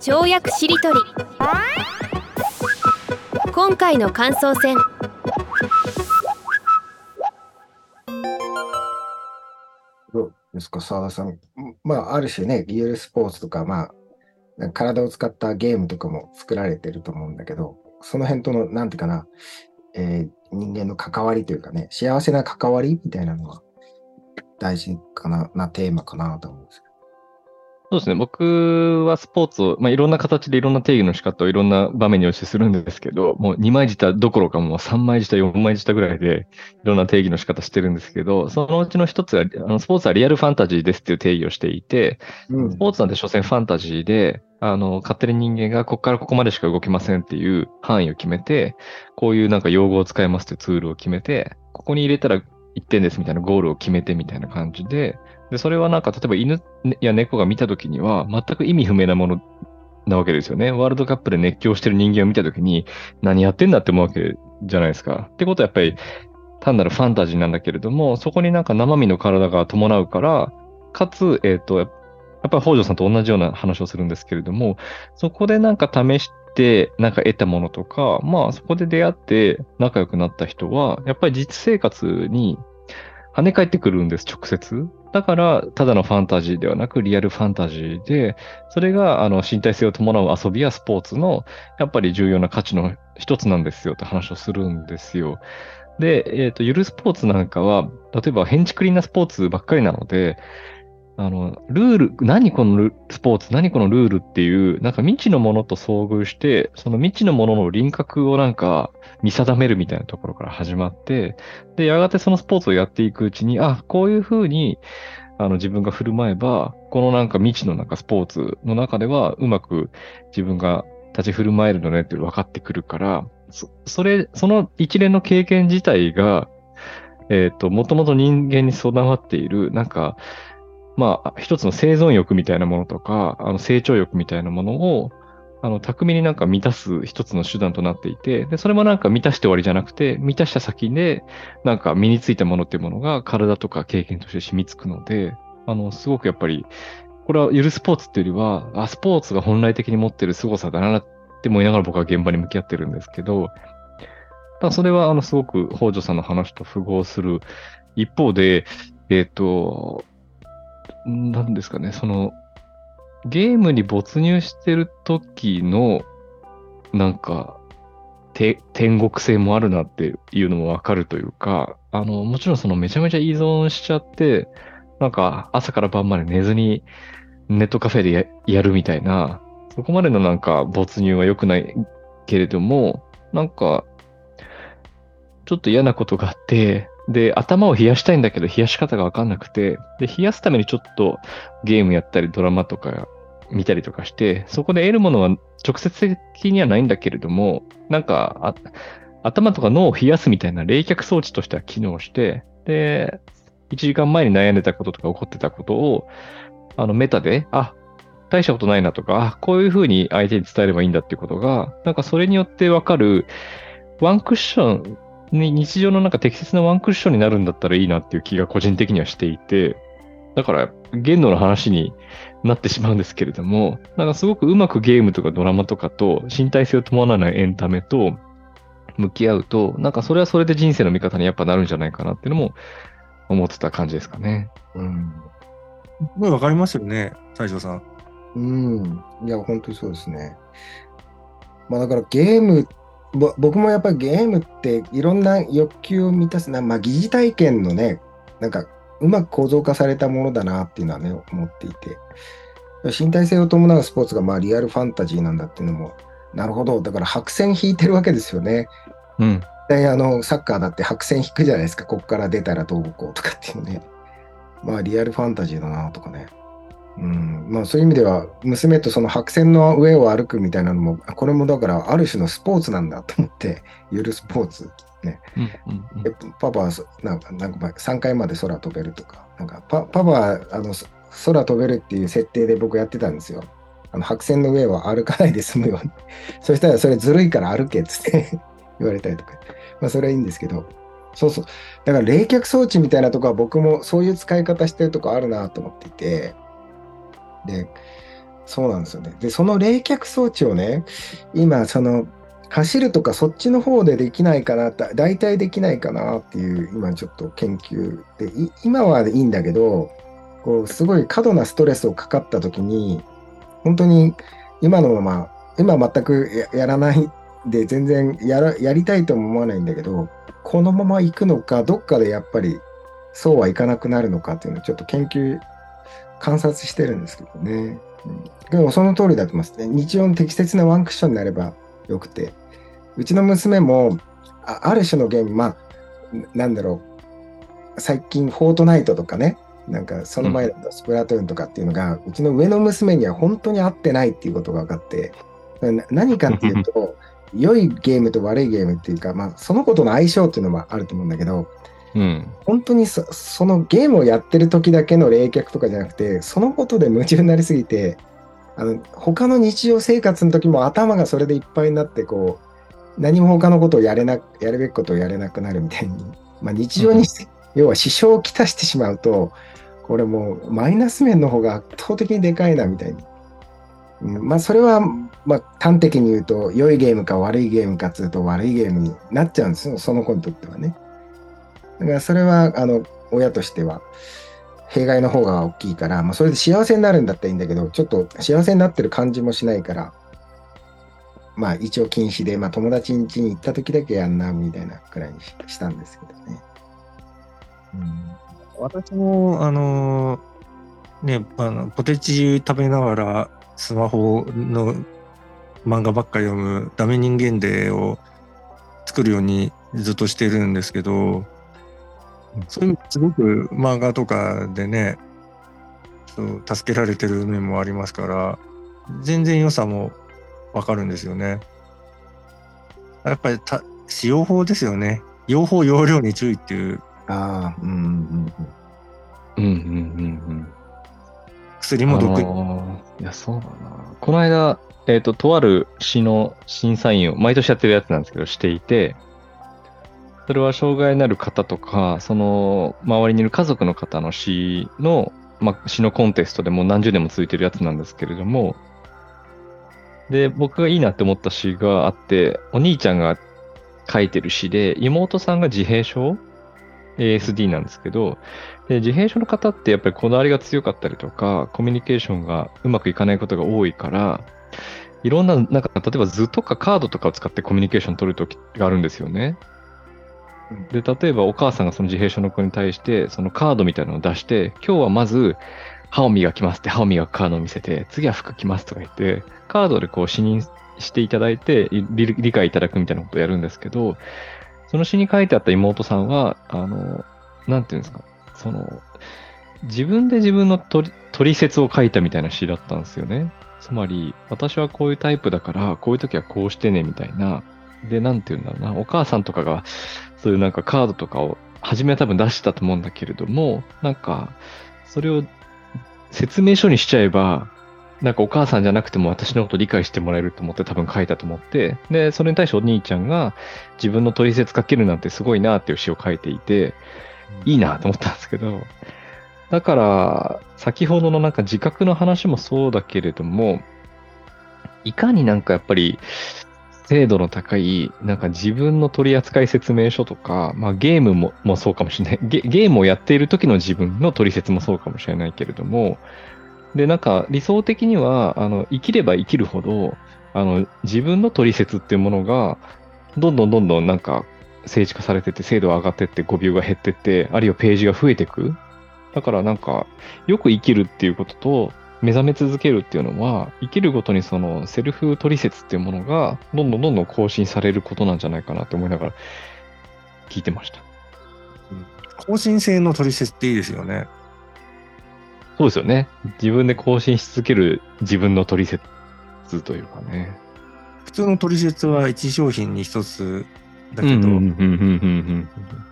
跳躍しりとり。今回の感想戦。どうですか、澤田さん。まあ、ある種ね、リアルスポーツとか、まあ、体を使ったゲームとかも作られてると思うんだけど、その辺との、なんていうかな、えー人間の関わりというかね、幸せな関わりみたいなのは大事かな、なテーマかなと思うんですけど。そうですね。僕はスポーツを、まあ、いろんな形でいろんな定義の仕方をいろんな場面に応じてするんですけど、もう2枚舌どころかもう3枚舌、4枚舌ぐらいでいろんな定義の仕方してるんですけど、そのうちの一つが、あのスポーツはリアルファンタジーですっていう定義をしていて、ど。うんスポーツなんて所詮ファンタジーで、あの、勝手に人間がここからここまでしか動きませんっていう範囲を決めて、こういうなんか用語を使いますっていうツールを決めて、ここに入れたら1点ですみたいなゴールを決めてみたいな感じで、で、それはなんか例えば犬や猫が見たときには全く意味不明なものなわけですよね。ワールドカップで熱狂してる人間を見たときに何やってんだって思うわけじゃないですか。ってことはやっぱり単なるファンタジーなんだけれども、そこになんか生身の体が伴うから、かつ、えっ、と、やっぱり北条さんと同じような話をするんですけれども、そこでなんか試して、なんか得たものとか、まあそこで出会って仲良くなった人は、やっぱり実生活に跳ね返ってくるんです、直接。だから、ただのファンタジーではなく、リアルファンタジーで、それが、あの、身体性を伴う遊びやスポーツの、やっぱり重要な価値の一つなんですよって話をするんですよ。で、えっ、と、ゆるスポーツなんかは、例えば、ヘンチクリンなスポーツばっかりなので、あの、ルール、何このルスポーツ、何このルールっていう、なんか未知のものと遭遇して、その未知のものの輪郭をなんか見定めるみたいなところから始まって、で、やがてそのスポーツをやっていくうちに、あ、こういうふうに、あの、自分が振る舞えば、このなんか未知のなんかスポーツの中では、うまく自分が立ち振る舞えるのねって分かってくるから、そそれ、その一連の経験自体が、えっ、と、もともと人間に備わっている、なんか、まあ、一つの生存欲みたいなものとか、あの成長欲みたいなものを、あの、巧みになんか満たす一つの手段となっていて、で、それもなんか満たして終わりじゃなくて、満たした先で、なんか身についたものっていうものが体とか経験として染みつくので、あの、すごくやっぱり、これはゆるスポーツっていうよりは、あ、スポーツが本来的に持ってる凄さだなって思いながら僕は現場に向き合ってるんですけど、ただそれはあの、すごく北条さんの話と符合する一方で、えっ、と、なんですかね、その、ゲームに没入してる時の、なんか、て天国性もあるなっていうのもわかるというか、あの、もちろんそのめちゃめちゃ依存しちゃって、なんか朝から晩まで寝ずにネットカフェでややるみたいな、そこまでのなんか没入は良くないけれども、なんか、ちょっと嫌なことがあって、で、頭を冷やしたいんだけど、冷やし方がわかんなくて、で、冷やすためにちょっとゲームやったり、ドラマとか見たりとかして、そこで得るものは直接的にはないんだけれども、なんか、頭とか脳を冷やすみたいな冷却装置としては機能して、で、1時間前に悩んでたこととか起こってたことを、あの、メタで、あ、大したことないなとか、こういうふうに相手に伝えればいいんだっていうことが、なんかそれによってわかる、ワンクッションに、日常のなんか適切なワンクッションになるんだったらいいなっていう気が個人的にはしていて、だから、限度の話になってしまうんですけれども、なんかすごくうまくゲームとかドラマとかと身体性を伴わないエンタメと向き合うと、なんかそれはそれで人生の見方にやっぱなるんじゃないかなっていうのも思ってた感じですかね。うん。すごいわかりますよね、西条さん。うん。いや、本当にそうですね。まあだからゲーム、ぼ僕もやっぱりゲームっていろんな欲求を満たすな、まあ疑似体験のね、なんかうまく構造化されたものだなっていうのはね、思っていて。身体性を伴うスポーツがまあリアルファンタジーなんだっていうのも、なるほど。だから白線引いてるわけですよね。うん。であのサッカーだって白線引くじゃないですか、ここから出たらどうこうとかっていうね。まあ、リアルファンタジーだなとかね。うん、まあそういう意味では、娘とその白線の上を歩くみたいなのも、これもだからある種のスポーツなんだと思って、ゆるスポーツ。ね、うんうんうんでパパはそなんかなんか3階まで空飛べるとか、なんかパパパはあのそ空飛べるっていう設定で僕やってたんですよ。あの白線の上は歩かないで済むように。そしたらそれずるいから歩けっつって 言われたりとか。まあそれはいいんですけど。そうそう。だから冷却装置みたいなとこは僕もそういう使い方してるとこあるなと思っていて。で、そうなんですよね。で、その冷却装置をね、今、その、走るとかそっちの方でできないかな、だ大体できないかなっていう、今ちょっと研究で、今はいいんだけど、こう、すごい過度なストレスをかかった時に、本当に今のまま、今全くややらないで、全然やらやりたいとも思わないんだけど、このまま行くのか、どっかでやっぱりそうはいかなくなるのかっていうのをちょっと研究、観察してるんですけどね。うん、でもその通りだと思いますね。日常の適切なワンクッションになればよくて。うちの娘も、あある種のゲーム、まあ、なんだろう、最近、フォートナイトとかね、なんかその前だとスプラトゥーンとかっていうのが、うちの上の娘には本当に合ってないっていうことが分かって、な何かっていうと、良いゲームと悪いゲームっていうか、まあ、そのことの相性っていうのもあると思うんだけど、うん。本当にそそのゲームをやってる時だけの冷却とかじゃなくて、そのことで夢中になりすぎて、あの他の日常生活の時も頭がそれでいっぱいになって、こう、何も他のことをやれな、やるべきことをやれなくなるみたいに、まあ、日常に、要は支障をきたしてしまうと、これもうマイナス面の方が圧倒的にでかいなみたいに。うんまあそれは、まあ端的に言うと、良いゲームか悪いゲームかっつうと悪いゲームになっちゃうんですよ、その子にとってはね。だからそれは、あの、親としては、弊害の方が大きいから、まあそれで幸せになるんだったらいいんだけど、ちょっと幸せになってる感じもしないから、まあ一応禁止で、まあ友達ん家に行った時だけやんな、みたいなくらいにしたんですけどね。うん私も、あのね、あの、ポテチ食べながらスマホの漫画ばっか読むダメ人間デーを作るようにずっとしてるんですけど、そういうすごく漫画とかでね、そう助けられてる面もありますから、全然良さもわかるんですよね。やっぱりた使用法ですよね。用法用量に注意っていうああ、うんうんうん。うんうんうんうん。薬も毒あのーいや、そうだな。この間、えっ、と、とある市の審査員を、毎年やってるやつなんですけど、していて、それは障害のある方とか、その周りにいる家族の方の詩の、まあ、詩のコンテストでも何十年も続いてるやつなんですけれども、で、僕がいいなって思った詩があって、お兄ちゃんが書いてる詩で、妹さんが自閉症 ?ASD なんですけど、で自閉症の方ってやっぱりこだわりが強かったりとか、コミュニケーションがうまくいかないことが多いから、いろんな、なんか、例えば図とかカードとかを使ってコミュニケーション取るときがあるんですよね。で、例えばお母さんがその自閉症の子に対して、そのカードみたいなのを出して、今日はまず歯を磨きますって歯を磨くカードを見せて、次は服着ますとか言って、カードでこう視認していただいて、理解いただくみたいなことをやるんですけど、その詩に書いてあった妹さんは、あの、なんていうんですか、その、自分で自分の取取説を書いたみたいな詩だったんですよね。つまり、私はこういうタイプだから、こういう時はこうしてね、みたいな。で、なんていうんだろうな、お母さんとかが、そういうなんかカードとかを、初めは多分出したと思うんだけれども、なんか、それを説明書にしちゃえば、なんかお母さんじゃなくても私のこと理解してもらえると思って多分書いたと思って、で、それに対してお兄ちゃんが自分の取説書けるなんてすごいなっていう詩を書いていて、いいなと思ったんですけど、だから、先ほどのなんか自覚の話もそうだけれども、いかになんかやっぱり、精度の高い、なんか自分の取扱説明書とか、まあゲームももそうかもしれないゲ。ゲームをやっている時の自分の取説もそうかもしれないけれども、で、なんか理想的には、あの、生きれば生きるほど、あの、自分の取説っていうものが、どんどんどんどんなんか政治化されてて、精度が上がってって、語尾が減ってって、あるいはページが増えていく。だからなんか、よく生きるっていうことと、目覚め続けるっていうのは、生きるごとにそのセルフ取説っていうものが、どんどんどんどん更新されることなんじゃないかなって思いながら聞いてました。更新性の取説っていいですよね。そうですよね。自分で更新し続ける自分の取説というかね。普通の取説は1商品に1つだけど、うんうんうんうん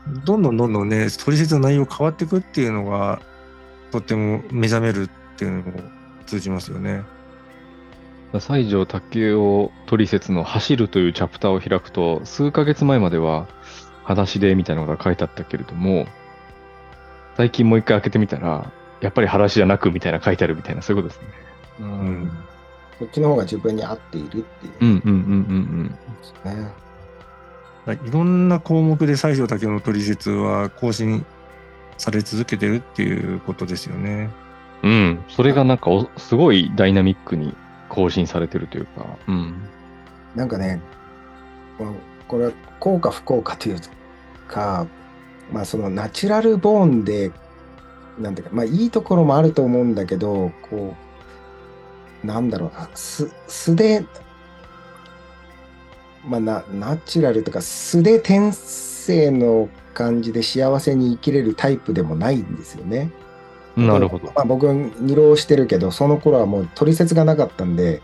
うんどんどんどんどんね、取説の内容変わっていくっていうのが、とっても目覚めるっていうのも通じますよね。うん西条武雄取説の走るというチャプターを開くと、数ヶ月前までは裸足でみたいなのが書いてあったけれども、最近もう一回開けてみたら、やっぱり裸足じゃなくみたいな書いてあるみたいな、そういうことですね。うんんこっちの方が自分に合っているっていううんうんうんうんですね。だいろんな項目で西条武雄の取説は更新され続けてるっていうことですよね。うん。それがなんかすごいダイナミックに更新されてるというか。うん。なんかね、このこれは幸か不幸かというか、まあそのナチュラルボーンで、なんていうか、まあいいところもあると思うんだけど、こう、なんだろうな、素素で、まあな、ナチュラルとか素で天性の感じで幸せに生きれるタイプでもないんですよね。なるほど。まあ、僕は二浪してるけど、その頃はもう取説がなかったんで、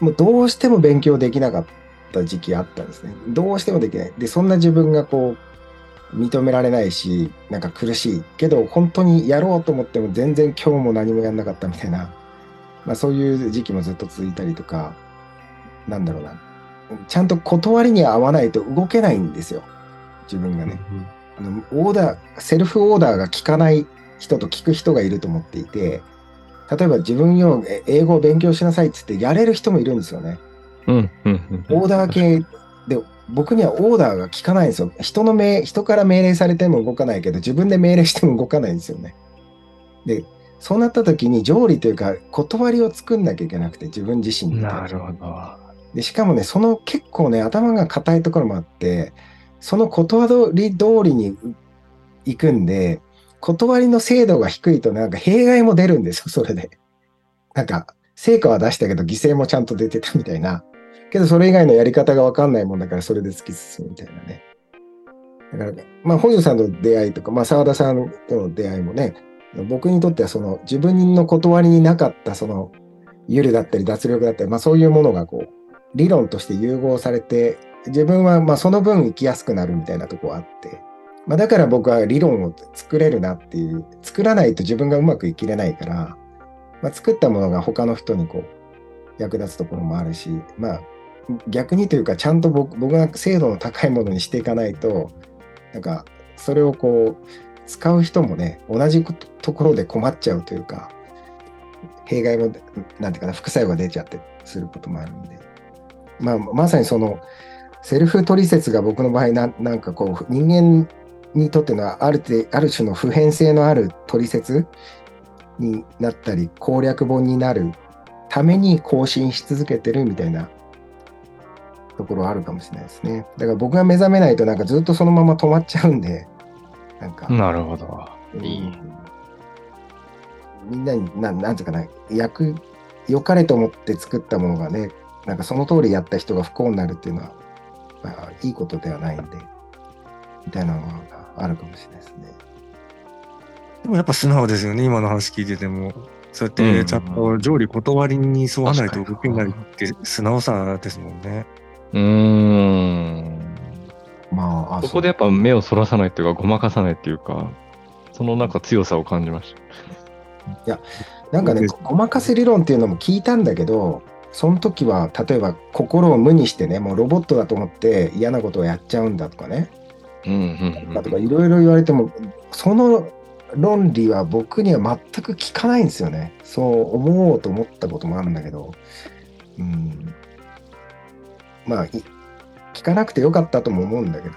もうどうしても勉強できなかった時期あったんですね。どうしてもできない。で、そんな自分がこう、認められないし、なんか苦しい。けど、本当にやろうと思っても全然今日も何もやんなかったみたいな、まあそういう時期もずっと続いたりとか、なんだろうな。ちゃんと断りに合わないと動けないんですよ。自分がね。あのオーダー、セルフオーダーが効かない人と聞く人がいると思っていて、例えば自分よえ英語を勉強しなさいって言ってやれる人もいるんですよね。うんうんうん。オーダー系で、僕にはオーダーが効かないんですよ。人の命、人から命令されても動かないけど、自分で命令しても動かないんですよね。で、そうなった時に条理というか、断りを作んなきゃいけなくて、自分自身に。なるほど。で、しかもね、その結構ね、頭が硬いところもあって、その断り通りに行くんで、断りの精度が低いとなんか弊害も出るんですよ、それで。なんか、成果は出したけど犠牲もちゃんと出てたみたいな。けどそれ以外のやり方がわかんないもんだからそれで突き進むみたいなね。だから、まあ本庄さんとの出会いとか、まあ沢田さんとの出会いもね、僕にとってはその自分の断りになかったそのゆるだったり脱力だったり、まあそういうものがこう、理論として融合されて、自分はまその分生きやすくなるみたいなとこあって、まあ、だから僕は理論を作れるなっていう、作らないと自分がうまく生きれないから、まあ、作ったものが他の人にこう役立つところもあるし、まあ逆にというかちゃんと僕僕が精度の高いものにしていかないと、なんかそれをこう使う人もね、同じところで困っちゃうというか、弊害も、なんていうかな、副作用が出ちゃってすることもあるんで。まあ、まさにその、セルフ取説が僕の場合な、なんかこう、人間にとってのある程ある種の普遍性のある取説になったり、攻略本になるために更新し続けてるみたいなところはあるかもしれないですね。だから僕が目覚めないとなんかずっとそのまま止まっちゃうんで、なんか、なるほど。うんいいみんなに、なんなんていうかな、役、良かれと思って作ったものがね、なんかその通りやった人が不幸になるっていうのは、まあ、いいことではないんで、みたいなのがあるかもしれないですね。でもやっぱ素直ですよね、今の話聞いてても。そうやっうんてちゃんと条理断りに沿わないと動けないって素直さですもんね。うーん。まあ、あそこでやっぱ目をそらさないっていうか、ごまかさないっていうか、そのなんか強さを感じました。なんかね、ごまかせ理論っていうのも聞いたんだけど、その時は、例えば心を無にしてね、もうロボットだと思って嫌なことをやっちゃうんだとかね、だとかいろいろ言われても、その論理は僕には全く効かないんですよね。そう思おうと思ったこともあるんだけど、うん。まあ、い聞かなくてよかったとも思うんだけど。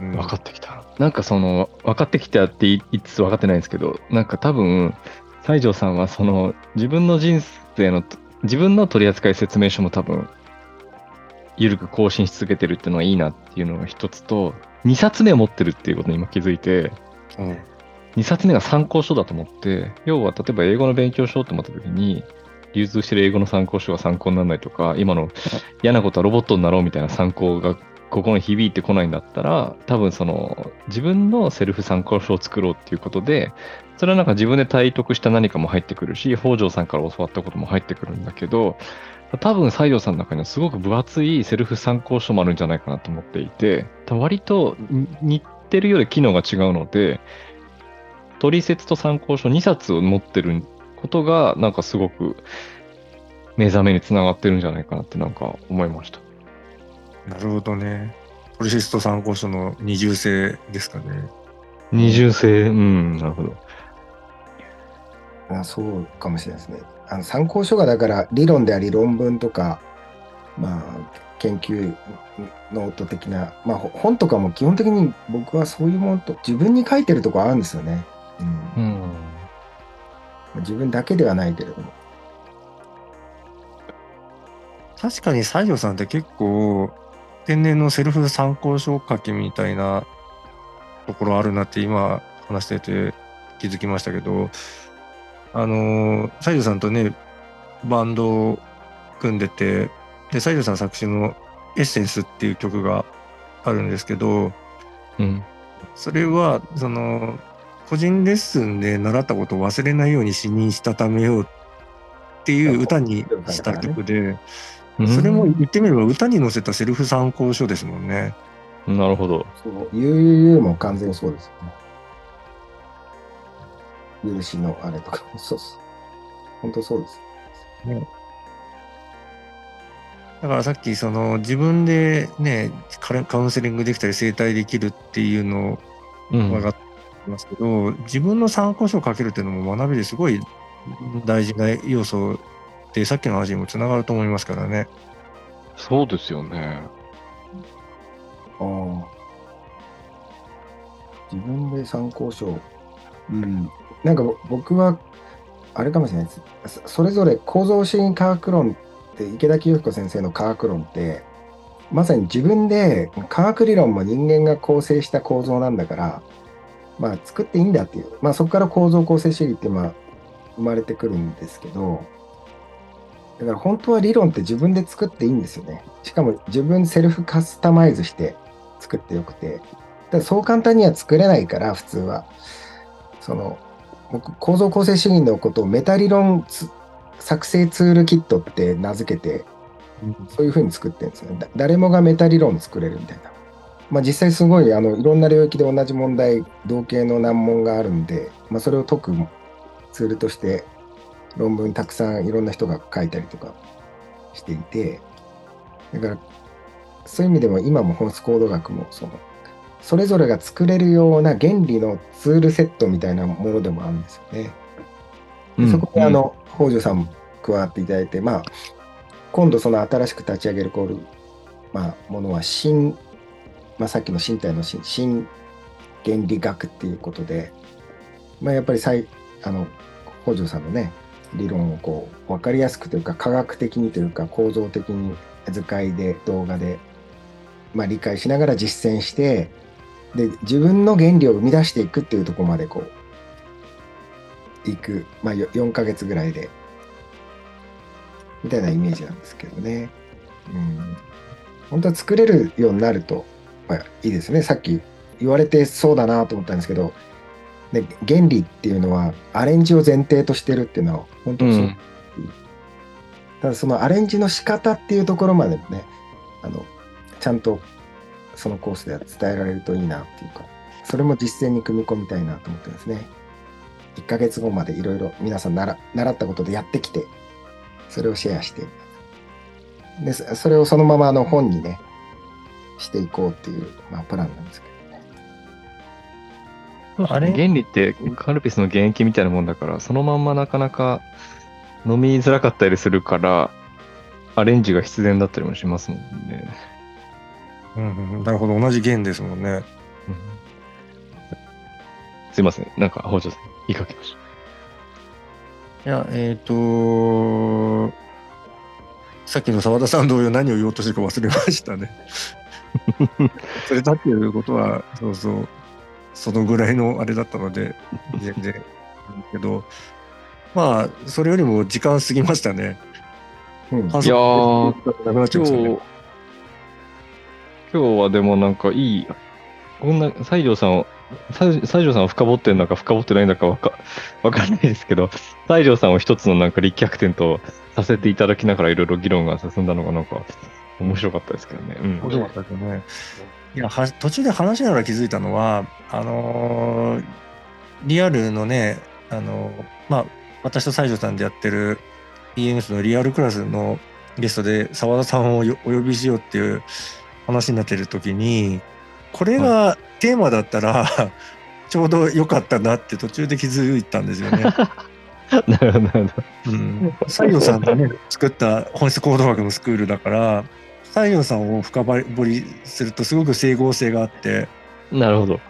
うん分かってきた。なんかその、分かってきたって言いつつ分かってないんですけど、なんか多分、西条さんはその、自分の人生の、自分の取扱説明書も多分、ゆるく更新し続けてるっていうのはいいなっていうのが一つと、2冊目を持ってるっていうことに今気づいて、うん。2冊目が参考書だと思って、要は例えば英語の勉強しようと思った時に、流通してる英語の参考書が参考にならないとか、今の嫌なことはロボットになろうみたいな参考が心に響いてこないんだったら、多分その自分のセルフ参考書を作ろうっていうことで、それはなんか自分で体得した何かも入ってくるし、北条さんから教わったことも入ってくるんだけど、多分西条さんの中にはすごく分厚いセルフ参考書もあるんじゃないかなと思っていて、割とに似てるようで機能が違うので、取説と参考書2冊を持ってることが、なんかすごく目覚めにつながってるんじゃないかなってなんか思いました。なるほどね。ポリシスト参考書の二重性ですかね。二重性、うん、なるほど。あそうかもしれないですね。あの参考書がだから理論であり論文とか、まあ、研究ノート的な、まあ、ほ本とかも基本的に僕はそういうものと自分に書いてるとこあるんですよね。うんうん。自分だけではないけれども。確かに西条さんって結構天然のセルフ参考書書きみたいなところあるなって今話してて気づきましたけどあの西条さんとねバンドを組んでてで西条さん作詞の「エッセンス」っていう曲があるんですけどうん。それはその個人レッスンで習ったことを忘れないように詩にしたためようっていう歌にした曲で。それも言ってみれば歌に載せたセルフ参考書ですもんね。なるほど。そう、UUU も完全にそうですよね。許しのあれとかも そうです。本当そうです。だからさっきその自分でねカウンセリングできたり整体できるっていうのうん。分かってますけど、自分の参考書を書けるっていうのも学びですごい大事な要素でさっきの話にもつながると思いますからね。そうですよね。ああ。自分で参考書。うん。なんか僕は、あれかもしれないです。それぞれ構造主義科学論って、池田清彦先生の科学論って、まさに自分で科学理論も人間が構成した構造なんだから、まあ作っていいんだっていう。まあそこから構造構成主義ってまあ生まれてくるんですけど、だから本当は理論って自分で作っていいんですよね。しかも自分セルフカスタマイズして作ってよくて。だそう簡単には作れないから、普通は。その、構造構成主義のことをメタ理論つ作成ツールキットって名付けて、そういうふうに作ってるんですね。だ誰もがメタ理論作れるみたいな。まあ実際すごいあのいろんな領域で同じ問題、同型の難問があるんで、まあそれを解くツールとして論文たくさんいろんな人が書いたりとかしていて、だからそういう意味でも今も本質コード学もそのそれぞれが作れるような原理のツールセットみたいなものでもあるんですよね。でそこにあの、北条さんも加わっていただいて、まあ、今度その新しく立ち上げるコール、まあ、ものは新、まあ、さっきの身体の新新原理学っていうことで、まあ、やっぱりさいあの北条さんのね理論をこう分かりやすくというか科学的にというか構造的に図解で動画で、まあ、理解しながら実践してで自分の原理を生み出していくっていうところまでこういく、まあ、よ4ヶ月ぐらいでみたいなイメージなんですけどね。うん、本当は作れるようになると、まあ、いいですね。さっき言われてそうだなと思ったんですけど、で原理っていうのはアレンジを前提としてるっていうのは本当にそう、うん。ただそのアレンジの仕方っていうところまでもねあのちゃんとそのコースでは伝えられるといいなっていうかそれも実践に組み込みたいなと思ってますね。1ヶ月後までいろいろ皆さん習習ったことでやってきてそれをシェアしてでそそれをそのままあの本にねしていこうっていう、まあ、プランなんですけどね。あれ？原理ってカルピスの原液みたいなもんだから、そのまんまなかなか飲みづらかったりするから、アレンジが必然だったりもしますもんね。うんうん、なるほど同じ弦ですもんね。うんすいません。なんか、北条さん、言いかけましいや、えっ、とさっきの澤田さん同様何を言おうとしてるか忘れましたね。それだっていうことは、そうそう、そのぐらいのあれだったので、全然けど、まあ、それよりも時間過ぎましたね。うん反いやーなくなっちゃいましたね。、今日はでもなんかいい、こんな、西条さんを、西西条さんを深掘ってるのか深掘ってないのかわかわかんないですけど、西条さんを一つのなんか立脚点とさせていただきながらいろいろ議論が進んだのがなんか面白かったですけどね。うん。面白かったですね。いやは途中で話しながら気づいたのは、あのーリアルのね、あのーまあ、私と西条さんでやってる EMS のリアルクラスのゲストで澤田さんをよお呼びしようっていう話になってる時に、これがテーマだったら、ちょうど良かったなって途中で気づいたんですよね。なるほど、なるほうん。西洋さんがね、作った本質行動学のスクールだから、西洋さんを深掘りするとすごく整合性があって、ど。なるほど。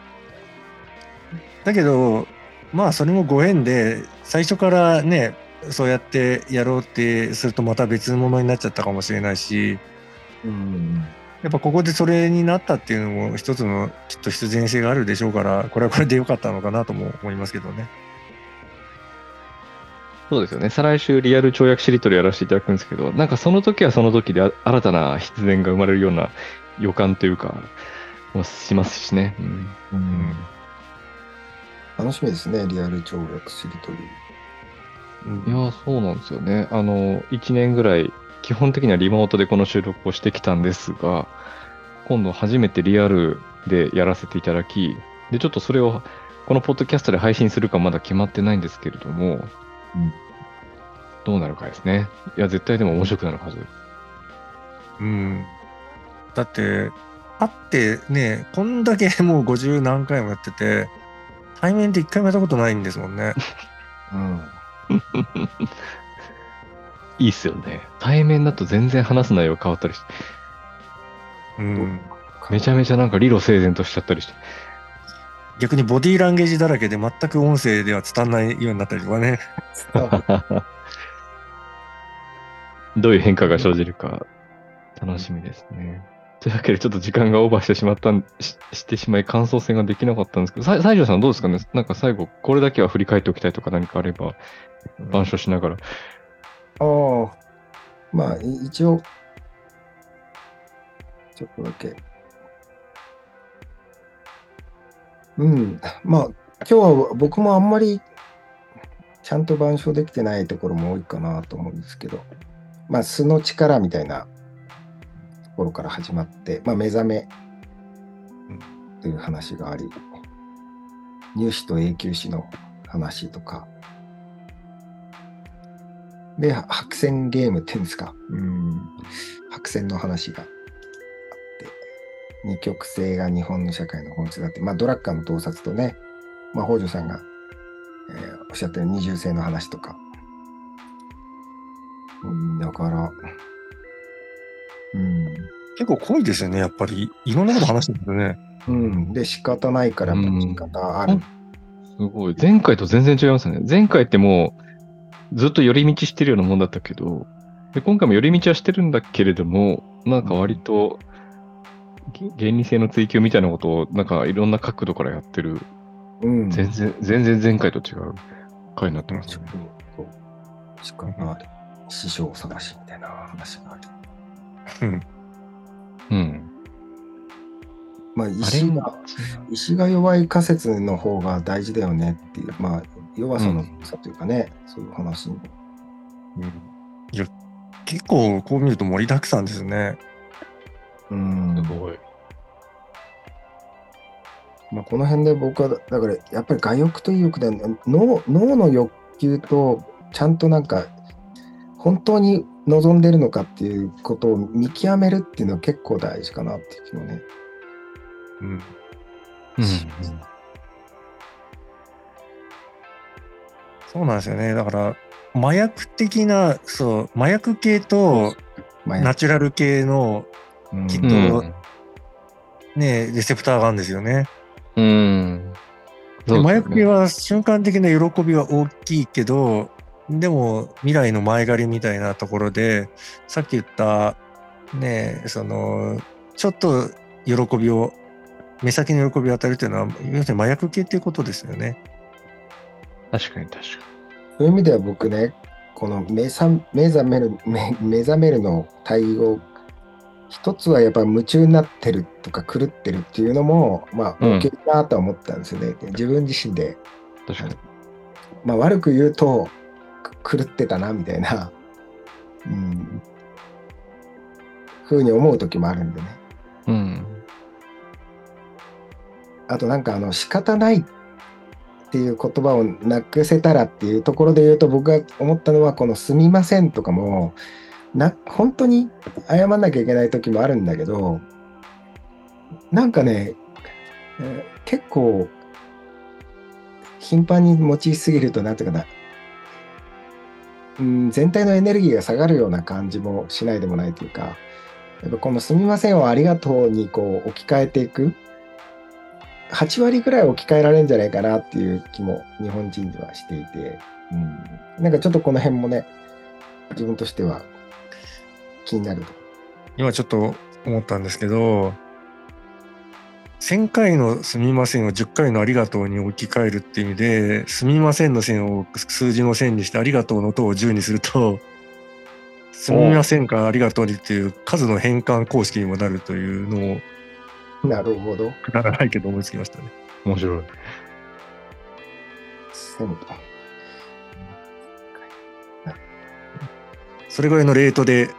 だけど、まあそれもご縁で、最初からね、そうやってやろうってするとまた別物になっちゃったかもしれないし、うん。やっぱここでそれになったっていうのも一つのきっと必然性があるでしょうから、これはこれで良かったのかなとも思いますけどね。そうですよね。再来週リアル跳躍しりとりやらせていただくんですけど、なんかその時はその時であ新たな必然が生まれるような予感というか、もしますしね。うん。うん楽しみですね、リアル跳躍しりとり。うんいや、そうなんですよね。あの、1年ぐらい、基本的にはリモートでこの収録をしてきたんですが、今度初めてリアルでやらせていただき、で、ちょっとそれを、このポッドキャストで配信するかまだ決まってないんですけれども、うんどうなるかですね。いや、絶対でも面白くなるはず。うん。だって、会ってね、こんだけ もう50何回もやってて、対面で一回もやったことないんですもんね。うん。いいっすよね。対面だと全然話す内容変わったりして、うん。めちゃめちゃなんか理路整然としちゃったりして。逆にボディーランゲージだらけで全く音声では伝わらないようになったりとかね。どういう変化が生じるか楽しみですね。というわけでちょっと時間がオーバーしてしまったんししてしまい感想戦ができなかったんですけど、さ西条さんどうですかね？なんか最後これだけは振り返っておきたいとか何かあれば板書しながら。ああ、まあ、一応、ちょっとだけ。うん、まあ、今日は僕もあんまりちゃんと板書できてないところも多いかなと思うんですけど、まあ、素の力みたいな。ところから始まって、まあ、目覚め。という話があり、入試と永久試の話とか、で、白線ゲームっていうんですか。うん。白線の話があって、二極性が日本の社会の本質だって、まあ、ドラッカーの洞察とね、まあ、北条さんが、えーおっしゃったように二重性の話とか。うん、だから、うん。結構濃いですよね、やっぱり。いろんなこと話してるんですよね。うん。で、仕方ないから、やっぱ仕方ある。すごい。前回と全然違いますね。前回ってもうずっと寄り道してるようなもんだったけど、で今回も寄り道はしてるんだけれども、なんか割とげ原理性の追求みたいなことをなんかいろんな角度からやってる、うん。全然、全然前回と違う回になってますね。そう仕方ある。師匠探しみたいな話がある。うん。うん。まあ、石が、石が弱い仮説の方が大事だよねっていう、まあ、弱さの差というかね、そういう話に。いや、結構こう見ると盛りだくさんですね。うん。すごい。まあ、この辺で僕は、だから、やっぱり我欲と意欲で、脳脳の欲求と、ちゃんとなんか、本当に望んでるのかっていうことを見極めるっていうのは結構大事かなっていう気もね。うん。うん。そうなんですよね。だから、麻薬的な、そう、麻薬系とまあナチュラル系のうんきっとうん。ね、レセプターがあるんですよね。うん。で麻薬系は瞬間的な喜びは大きいけど、でも未来の前借りみたいなところで、さっき言った、ね、その、ちょっと喜びを、目先の喜びを与えるというのは、要するに麻薬系っていうことですよね。確かに確かそういう意味では僕ね、この目覚目覚める目目覚めるの対応、一つはやっぱ夢中になってるとか狂ってるっていうのも、まあ、うん OK なとは思ったんですよね。自分自身で、に。確かに。まあ、悪く言うと、く狂ってたなみたいな、うん、ふうに思う時もあるんでね。うん。あとなんかあの仕方ないっっていう言葉をなくせたらっていうところで言うと僕が思ったのはこの「すみません」とかもな本当に謝んなきゃいけない時もあるんだけどなんかね、え結構頻繁に用いすぎるとなんていうかなうん、全体のエネルギーが下がるような感じもしないでもないというか、やっぱこのすみませんをありがとうにこう置き換えていく、8割ぐらい置き換えられるんじゃないかなっていう気も日本人ではしていて、うん、なんかちょっとこの辺もね、自分としては気になると。今ちょっと思ったんですけど、1000回のすみませんを10回のありがとうに置き換えるっていう意味で、すみませんの線を数字の線にしてありがとうのとを10にすると、すみませんからありがとうにっていう数の変換公式にもなるというのを、なるほど。くだらないけど思いつきましたね。面白い。それぐらいのレートで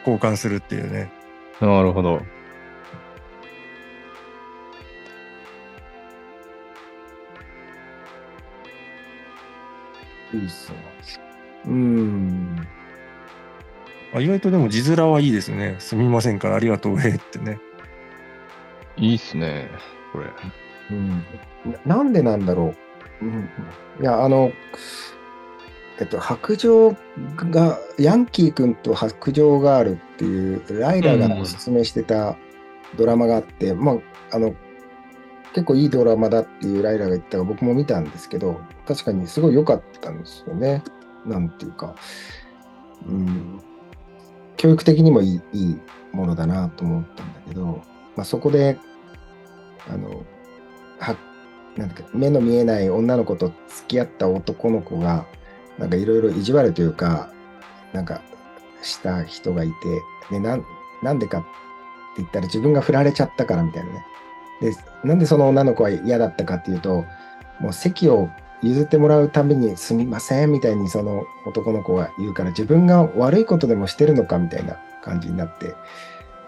交換するっていうね。なるほど。いいっすね。うん。あ意外とでも字面はいいですね。すみませんからありがとうへってね。いいっすね、これ。うん、ななんでなんだろう。うん、いや、あの、えっと、白状が、ヤンキー君と白状があるっていう、ライラがおすすめしてたドラマがあって、まあ、あの、結構いいドラマだっていうライラが言ったから僕も見たんですけど、確かにすごい良かったんですよね。なんていうか、うん、教育的にもいいいいものだなと思ったんだけど、まあ、そこで、あの、はなんだっけ目の見えない女の子と付き合った男の子がなんかいろいろ意地悪というかなんかした人がいてでなんなんでかって言ったら自分が振られちゃったからみたいなね。でなんでその女の子は嫌だったかっていうともう席を譲ってもらうためにすみませんみたいにその男の子が言うから自分が悪いことでもしてるのかみたいな感じになって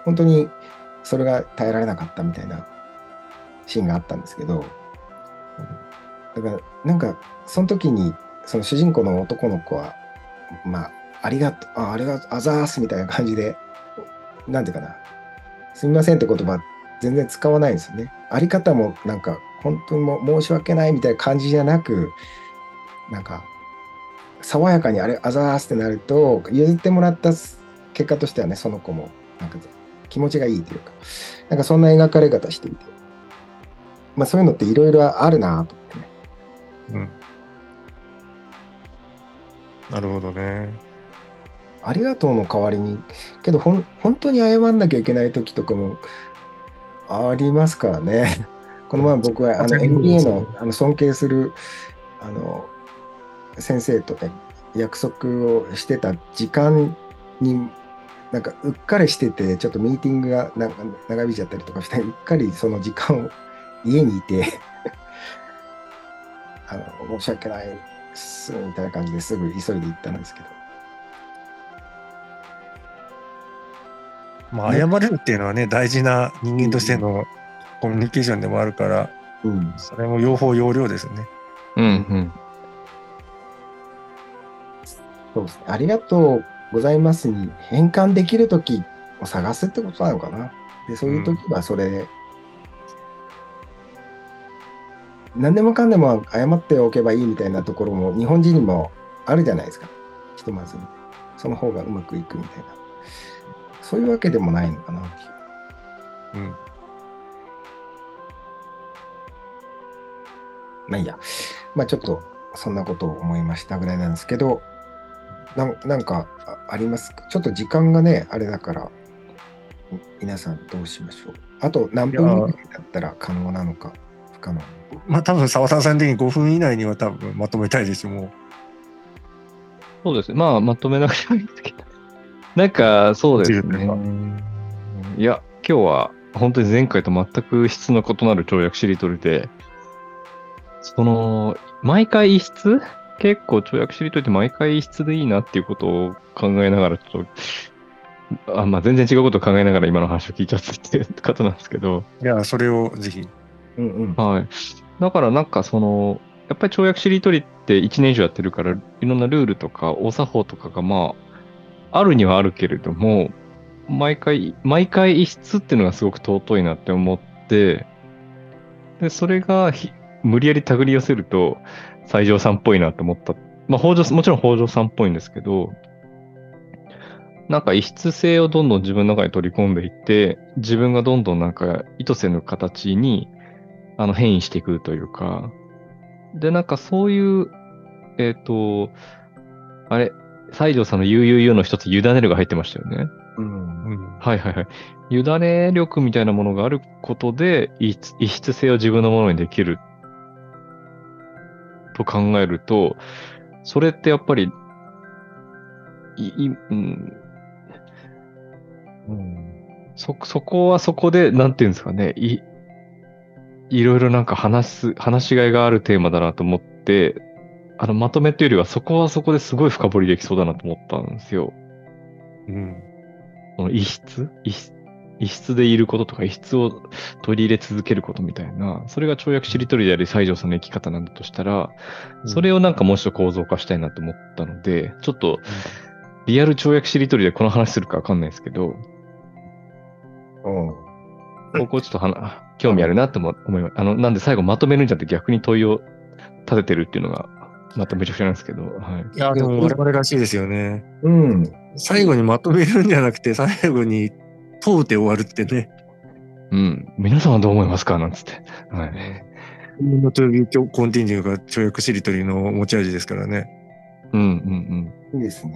本当にそれが耐えられなかったみたいなシーンがあったんですけど、だからなんかその時にその主人公の男の子はまあありがとうあありがとうあざーすみたいな感じでなんていうかなすみませんって言葉全然使わないんですよね。あり方もなんか本当にも申し訳ないみたいな感じじゃなくなんか爽やかにあれあざーすってなると譲ってもらった結果としてはねその子もなんか気持ちがいいというかなんかそんな描かれ方していてまあそういうのっていろいろあるなと思ってね。うん。なるほどね。ありがとうの代わりに、けどほん本当に謝んなきゃいけない時とかもありますからね。この前僕はあの MBA のあの尊敬するあの先生とね、約束をしてた時間になんかうっかりしてて、ちょっとミーティングがなんか長引いちゃったりとかして、うっかりその時間を家にいて あの申し訳ないっすみたいな感じですぐ急いで行ったんですけど。まあ、ね謝れるっていうのはね、大事な人間としてのコミュニケーションでもあるから、うん、それも用法用量ですね。うんうん。そうですね。ありがとうございますに変換できるときを探すってことなのかな。で、そういうときはそれで、何でもかんでも謝っておけばいいみたいなところも日本人にもあるじゃないですか。ひとまず。その方がうまくいくみたいな。そういうわけでもないのかなう。うん。まあいいや。まあちょっとそんなことを思いましたぐらいなんですけど、なんなんかああります？かちょっと時間がね、あれだから、み皆さんどうしましょう？あと何分ぐらいだったら可能なのか、不可能。まあ、多分沢田さん的に5分以内には多分まとめたいですよ、もう。そうですね。まあ、まとめなくてもいいですけど。なんか、そうですね。いや、今日は本当に前回と全く質の異なる跳躍しりとりで、その、毎回異質結構跳躍しりとりって毎回異質でいいなっていうことを考えながら、ちょっと、あまあ、全然違うことを考えながら今の話を聞いちゃったって方なんですけど、いや、それをぜひ。うんうん。はい。だからなんかその、やっぱり跳躍しりとりって1年以上やってるから、いろんなルールとか、大作法とかがまあ、あるにはあるけれども、毎回、毎回異質っていうのがすごく尊いなって思って、で、それがひ無理やり手繰り寄せると、西条さんっぽいなって思ったっまあ、北条、もちろん北条さんっぽいんですけど、なんか異質性をどんどん自分の中に取り込んでいって、自分がどんどんなんか意図せぬ形にあの変異していくというか、で、なんかそういう、えっ、と、あれ、西条さんの UUU の一つ、委ねるが入ってましたよね。うん。うんはいはいはい。委ね力みたいなものがあることで、異質性を自分のものにできると考えると、それってやっぱり、いいうん、うん。そ、そこはそこで、なんていうんですかね、い、いろいろなんか話す、話しがいがあるテーマだなと思って、あの、まとめっていうよりは、そこはそこですごい深掘りできそうだなと思ったんですよ。うん。この異質？異質？異質でいることとか異質を取り入れ続けることみたいな、それが跳躍しりとりであり西条さんの生き方なんだとしたら、それをなんかもう一度構造化したいなと思ったので、ちょっとリアル跳躍しりとりでこの話するかわかんないですけど、うん。ここちょっとはな興味あるなとも思います。あの、なんで最後まとめるんじゃなくて逆に問いを立ててるっていうのが、まためちゃくちゃなんですけど、はい。いや、でも我々らしいですよね。うん。最後にまとめるんじゃなくて、最後に問うて終わるってね。うん。皆さんはどう思いますか？なんつって。はい。の to continue が跳躍しりとりの持ち味ですからね。うんうんいいですね。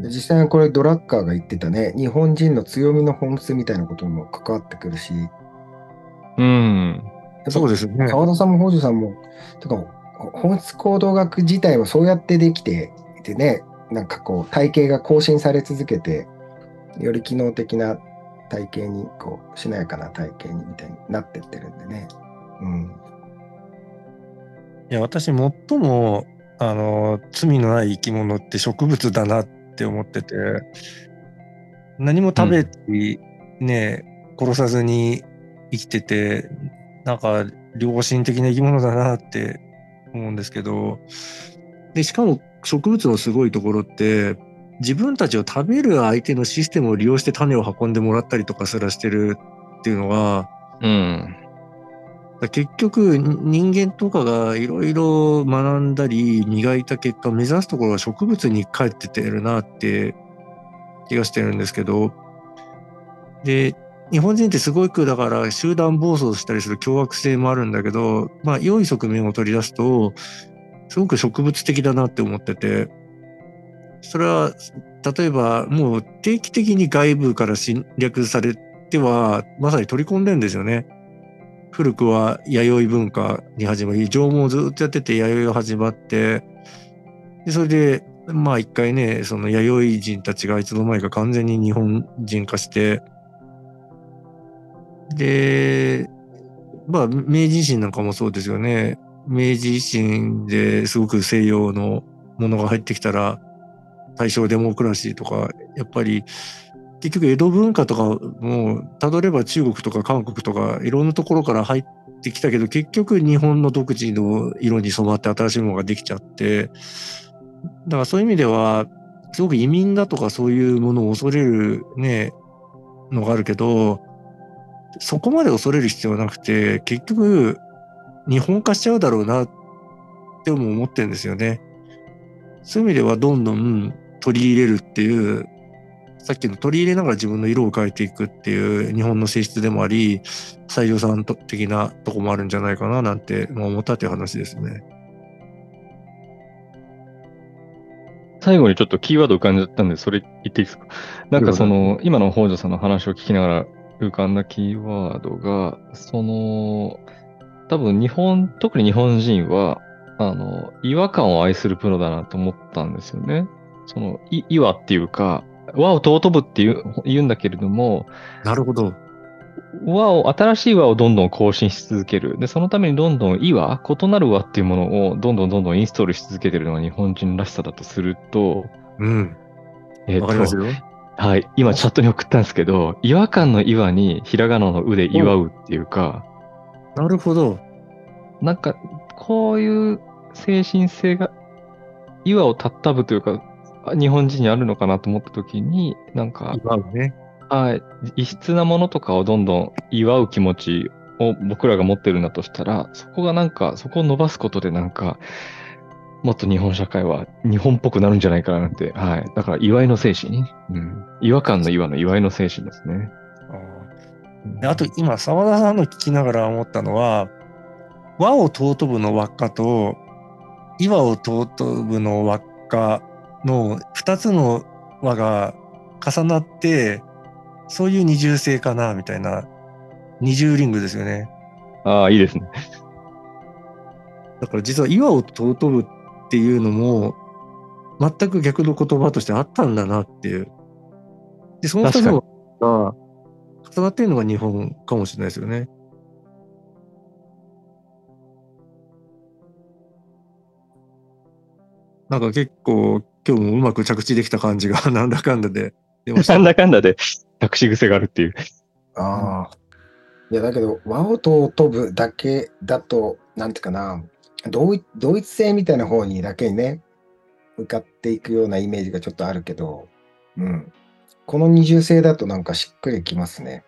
実際にこれドラッカーが言ってたね、日本人の強みの本質みたいなことにも関わってくるし、うん。そうですよね。川田さんも北条さんも、とか本質行動学自体もそうやってできていてね、なんかこう体系が更新され続けて、より機能的な体系に、こう、しなやかな体系にみたいになってってるんでね。うん。いや、私、最も、あの、罪のない生き物って植物だなって思ってて、何も食べて、ね、殺さずに生きてて、なんか、良心的な生き物だなって思うんですけど、で、しかも植物のすごいところって、自分たちを食べる相手のシステムを利用して種を運んでもらったりとかすらしてるっていうのが、うん。結局人間とかがいろいろ学んだり磨いた結果目指すところは植物に帰っててるなって気がしてるんですけどで日本人ってすごくだから集団暴走したりする凶悪性もあるんだけどまあ良い側面を取り出すとすごく植物的だなって思っててそれは例えばもう定期的に外部から侵略されてはまさに取り込んでるんですよね。古くは弥生文化に始まり、縄文をずっとやってて弥生が始まって、でそれで、まあ一回ね、その弥生人たちがいつの間にか完全に日本人化して、で、まあ明治維新なんかもそうですよね。明治維新ですごく西洋のものが入ってきたら、大正デモクラシーとか、やっぱり結局江戸文化とかもたどれば中国とか韓国とかいろんなところから入ってきたけど結局日本の独自の色に染まって新しいものができちゃってだからそういう意味ではすごく移民だとかそういうものを恐れるねのがあるけどそこまで恐れる必要はなくて結局日本化しちゃうだろうなっても思ってるんですよね。そういう意味ではどんどん取り入れるっていうさっきの取り入れながら自分の色を変えていくっていう日本の性質でもあり、西条さん的なとこもあるんじゃないかななんてまあ思ったっていう話ですね。最後にちょっとキーワード浮かんじゃったんで、それ言っていいですか？なんかその、今の北条さんの話を聞きながら浮かんだキーワードが、その、多分日本、特に日本人は、あの、違和感を愛するプロだなと思ったんですよね。その、い、違和っていうか、和を尊ぶっていう言うんだけれども、なるほど。和を、新しい和をどんどん更新し続ける。で、そのためにどんどん異和、異なる和っていうものをどんどんどんどんインストールし続けてるのが日本人らしさだとすると、うん。えっわかりますよ。はい。今チャットに送ったんですけど、違和感の違和にひらがなのうで祝うっていうか、なるほど。なんか、こういう精神性が、違和をたったぶというか、あ日本人にあるのかなと思った時に、なんか、今はね。はい、異質なものとかをどんどん祝う気持ちを僕らが持ってるんだとしたら、そこがなんか、そこを伸ばすことでなんか、もっと日本社会は日本っぽくなるんじゃないかななんて。はい。だから、祝いの精神。うん。違和感の岩の祝いの精神ですね。であと今、澤田さんの聞きながら思ったのは、和を尊ぶの輪っかと、岩を尊ぶの輪っかの二つの輪が重なって、そういう二重性かな、みたいな。二重リングですよね。ああ、いいですね。だから実は岩を尊ぶっていうのも、全く逆の言葉としてあったんだなっていう。で、その二つの輪が重なってるのが日本かもしれないですよね。なんか結構今日もうまく着地できた感じが なんだかんだで出ましたなん。だかんだで隠し癖があるっていう。ああ。いや、だけど、和を尊ぶだけだと、なんていうかな、同一同一性みたいな方にだけにね、向かっていくようなイメージがちょっとあるけど、うん。この二重性だとなんかしっくりきますね。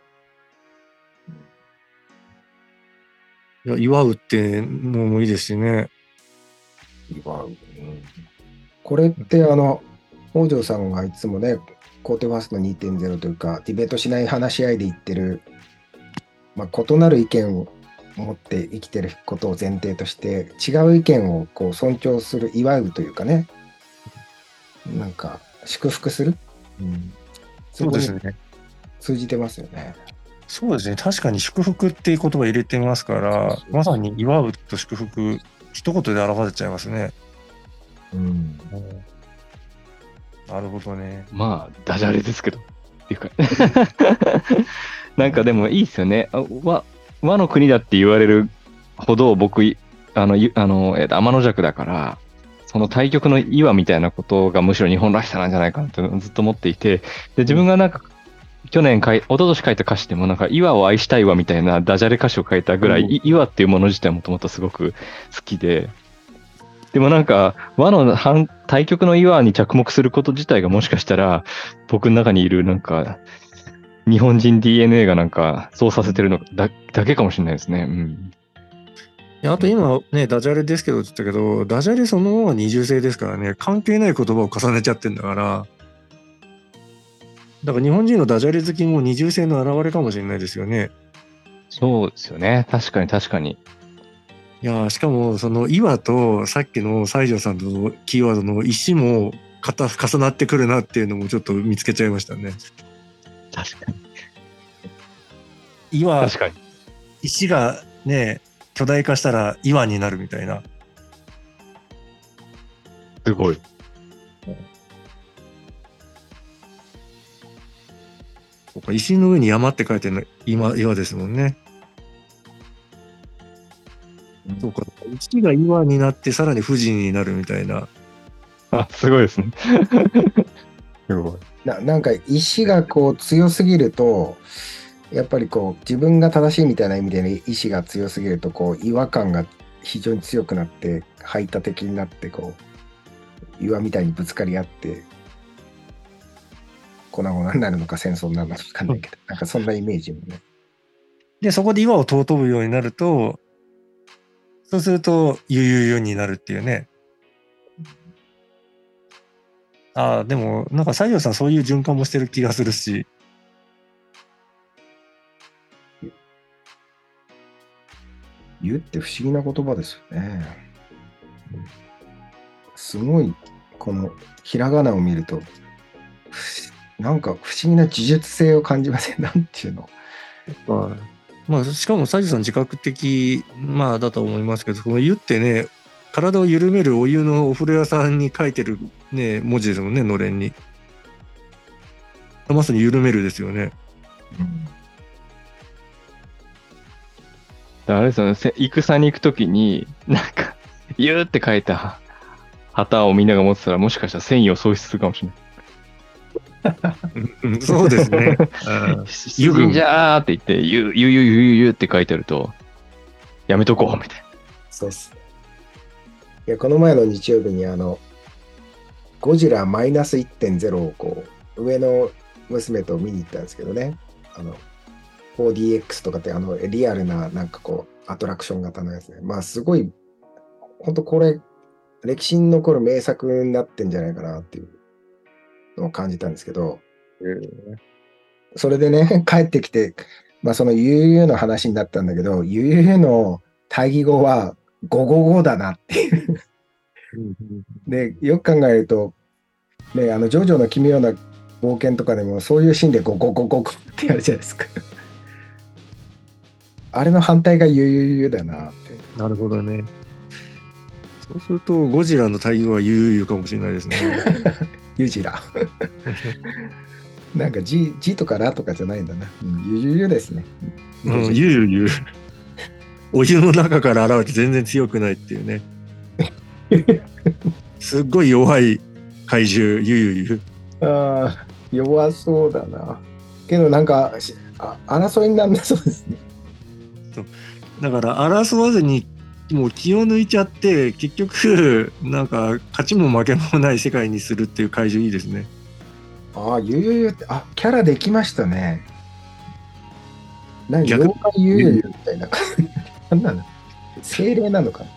いや祝うってのもいいですしね。祝う。うんこれって、あの、北条さんがいつもね、コーテファースト2.0というか、ディベートしない話し合いで言ってる、まあ、異なる意見を持って生きてることを前提として、違う意見をこう尊重する、祝うというかね、なんか、祝福する、うん、そうですね。通じてますよね。そうですね。確かに祝福っていう言葉入れてますから、まさに祝うと祝福、一言で表せちゃいますね。うん。なるほどね。まあ、ダジャレですけど。っていうか。なんかでもいいっすよね。あ和和の国だって言われるほど僕、いあの、ゆあの、えっと天の弱だから、その対極の岩みたいなことがむしろ日本らしさなんじゃないかなってずっと思っていて、で、自分がなんか、去年書い、一昨年書いた歌詞でもなんか、岩を愛したいわみたいなダジャレ歌詞を書いたぐらい、うんい岩っていうもの自体もともとすごく好きで、でもなんか、和の反対極の岩に着目すること自体がもしかしたら、僕の中にいるなんか、日本人 DNA がなんか、そうさせてるのだだけかもしれないですね。うん。いやあと今ね、ダジャレですけどって言ったけど、ダジャレそのまま二重性ですからね、関係ない言葉を重ねちゃってんだから、だから日本人のダジャレ好きも二重性の表れかもしれないですよね。そうですよね。確かに確かに。いやーしかもその岩とさっきの西条さんのキーワードの石も重なってくるなっていうのもちょっと見つけちゃいましたね。確かに。岩、確かに。石がね、巨大化したら岩になるみたいな。すごい。石の上に山って書いてるの今岩ですもんね。そうか。石が岩になってさらに富士になるみたいな。あ、すごいですね。すごい。ななんか意志がこう強すぎるとやっぱりこう自分が正しいみたいな意味での意志が強すぎるとこう違和感が非常に強くなって排他的になってこう岩みたいにぶつかり合って粉々になるのか戦争になるのか分かんないけど、なんかそんなイメージもね。で、そこで岩を尊ぶようになると、そうすると、ゆゆゆになるっていうね。ああ、でも、なんか西条さんそういう循環もしてる気がするし、言うって不思議な言葉ですよね。すごい、このひらがなを見ると、ふなんか不思議な呪術性を感じません？なんていうの？まあ、しかも西条さん自覚的、まあ、だと思いますけど、この湯ってね、体を緩めるお湯のお風呂屋さんに書いてるね、文字ですもんね、のれんに。まさに緩めるですよね。あれですよね、戦に行くときに、なんか、ゆって書いた旗をみんなが持ってたら、もしかしたら戦意を喪失するかもしれない。う んそうですね。うんユグじゃーって言って、ゆ、ゆ、ゆ、ゆ、ゆ、ゆって書いてあると、やめとこう、みたいそうっすね。いや、この前の日曜日にあの、ゴジラマイナス1.0をこう、上の娘と見に行ったんですけどね。あの、4DX とかってあの、リアルななんかこう、アトラクション型のやつね。まあ、すごい、本当これ、歴史に残る名作になってんじゃないかなっていうのを感じたんですけど、それでね、帰ってきて、まあその UU の話になったんだけど、UU の対義語は555だなっていう。で、よく考えると、ね、あの、ジョジョの奇妙な冒険とかでもそういうシーンで555ってやるじゃないですか。あれの反対が UUU だなって。なるほどね。そうすると、ゴジラの対応は悠々かもしれないですね。ユジラ。なんか G, G とかラとかじゃないんだな。うん、ゆゆゆですね。うん、ゆうゆう。お湯の中から現れて全然強くないっていうね。すっごい弱い怪獣、ゆうゆうゆう。ああ、弱そうだな。けどなんか、しあ争いにならなそうですね。だから争わずにもう気を抜いちゃって結局 なんか勝ちも負けもない世界にするっていう怪獣いいですね。ああ、ゆゆゆって、あ、キャラできましたね。何逆妖怪ゆゆゆみたいな感じ。なの？精霊なのかな？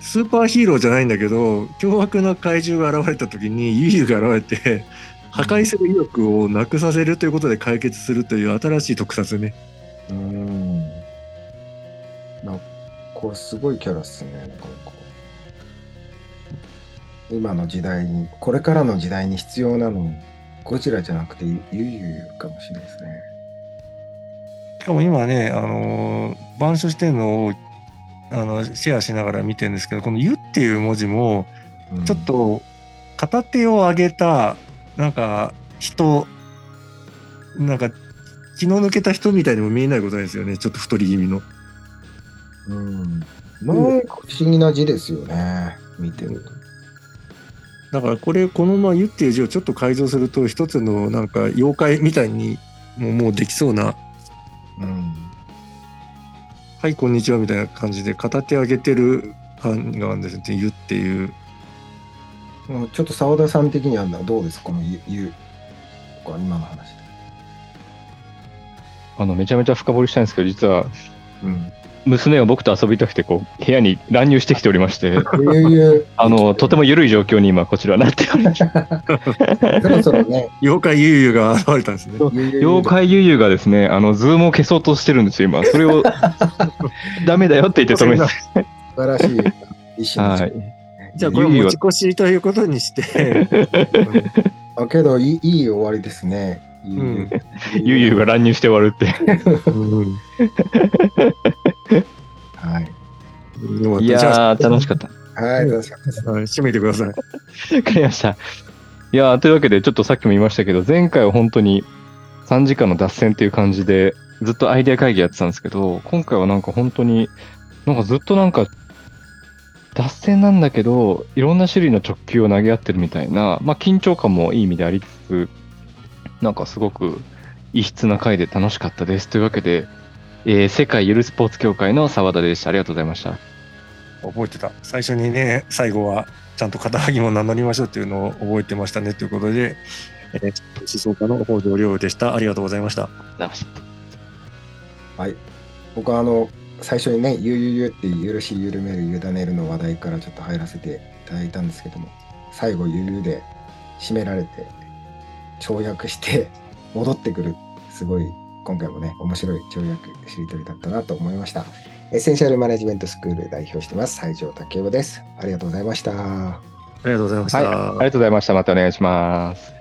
スーパーヒーローじゃないんだけど凶悪な怪獣が現れた時にユユが現れて破壊する意欲をなくさせるということで解決するという新しい特撮ね。うーん。これすごいキャラっすね。なかなか今の時代に、これからの時代に必要なの、ゴジラじゃなくてゆゆゆかもしれないですね。しかも今ね、あのー板書してるのをあのシェアしながら見てるんですけどこの「ゆ」っていう文字もうんちょっと片手を上げたなんか人なんか気の抜けた人みたいにも見えないことですよねちょっと太り気味の。うん。なんか不思議な字ですよね。見てると。だからこれこのまま「ゆ」っていう字をちょっと改造すると一つのなんか妖怪みたいにもうもうできそうなうん。「はいこんにちは」みたいな感じで片手上げてる感があるんですね「ゆ」っていう。ちょっと澤田さん的にはどうですか？このゆゆ。これ今の話で。あの、めちゃめちゃ深掘りしたいんですけど、実は、うん。娘を僕と遊びたくて、こう、部屋に乱入してきておりまして、ゆゆゆ。あの、とても緩い状況に今、こちらはなっております。そろそろね、妖怪ゆうゆうが現れたんですね。妖怪ゆうゆうがですね、あの、ズームを消そうとしてるんですよ、今。それを、ダメだよって言って止めて。素晴らしい意思はい。じゃあこれは持ち越しということにして、あけどいい、いい終わりですね。ゆうゆうが乱入して終わるって。うんはい。いやー、楽しかった。はい、楽しかったです。はい締めてください。わかりました。いやーというわけで、ちょっとさっきも言いましたけど、前回は本当に3時間の脱線っていう感じで、ずっとアイデア会議やってたんですけど、今回はなんか本当に、なんかずっとなんか、脱線なんだけど、いろんな種類の直球を投げ合ってるみたいな、まあ緊張感もいい意味でありつつ、なんかすごく異質な回で楽しかったです。というわけで、えー世界ゆるスポーツ協会の澤田でした。ありがとうございました。覚えてた。最初にね、最後はちゃんと肩書きも名乗りましょうっていうのを覚えてましたねということで、えー、思想家の北条亮でした。ありがとうございました。ありがとうございました。はい。僕はあの、最初にね、ゆゆゆっていう許し、緩める、委ねるの話題からちょっと入らせていただいたんですけども、最後、ゆゆで締められて、跳躍して戻ってくる、すごい、今回もね、面白い跳躍しりとりだったなと思いました。エッセンシャルマネジメントスクール代表してます、西条武夫です。ありがとうございました。ありがとうございました。はい、ありがとうございました。またお願いします。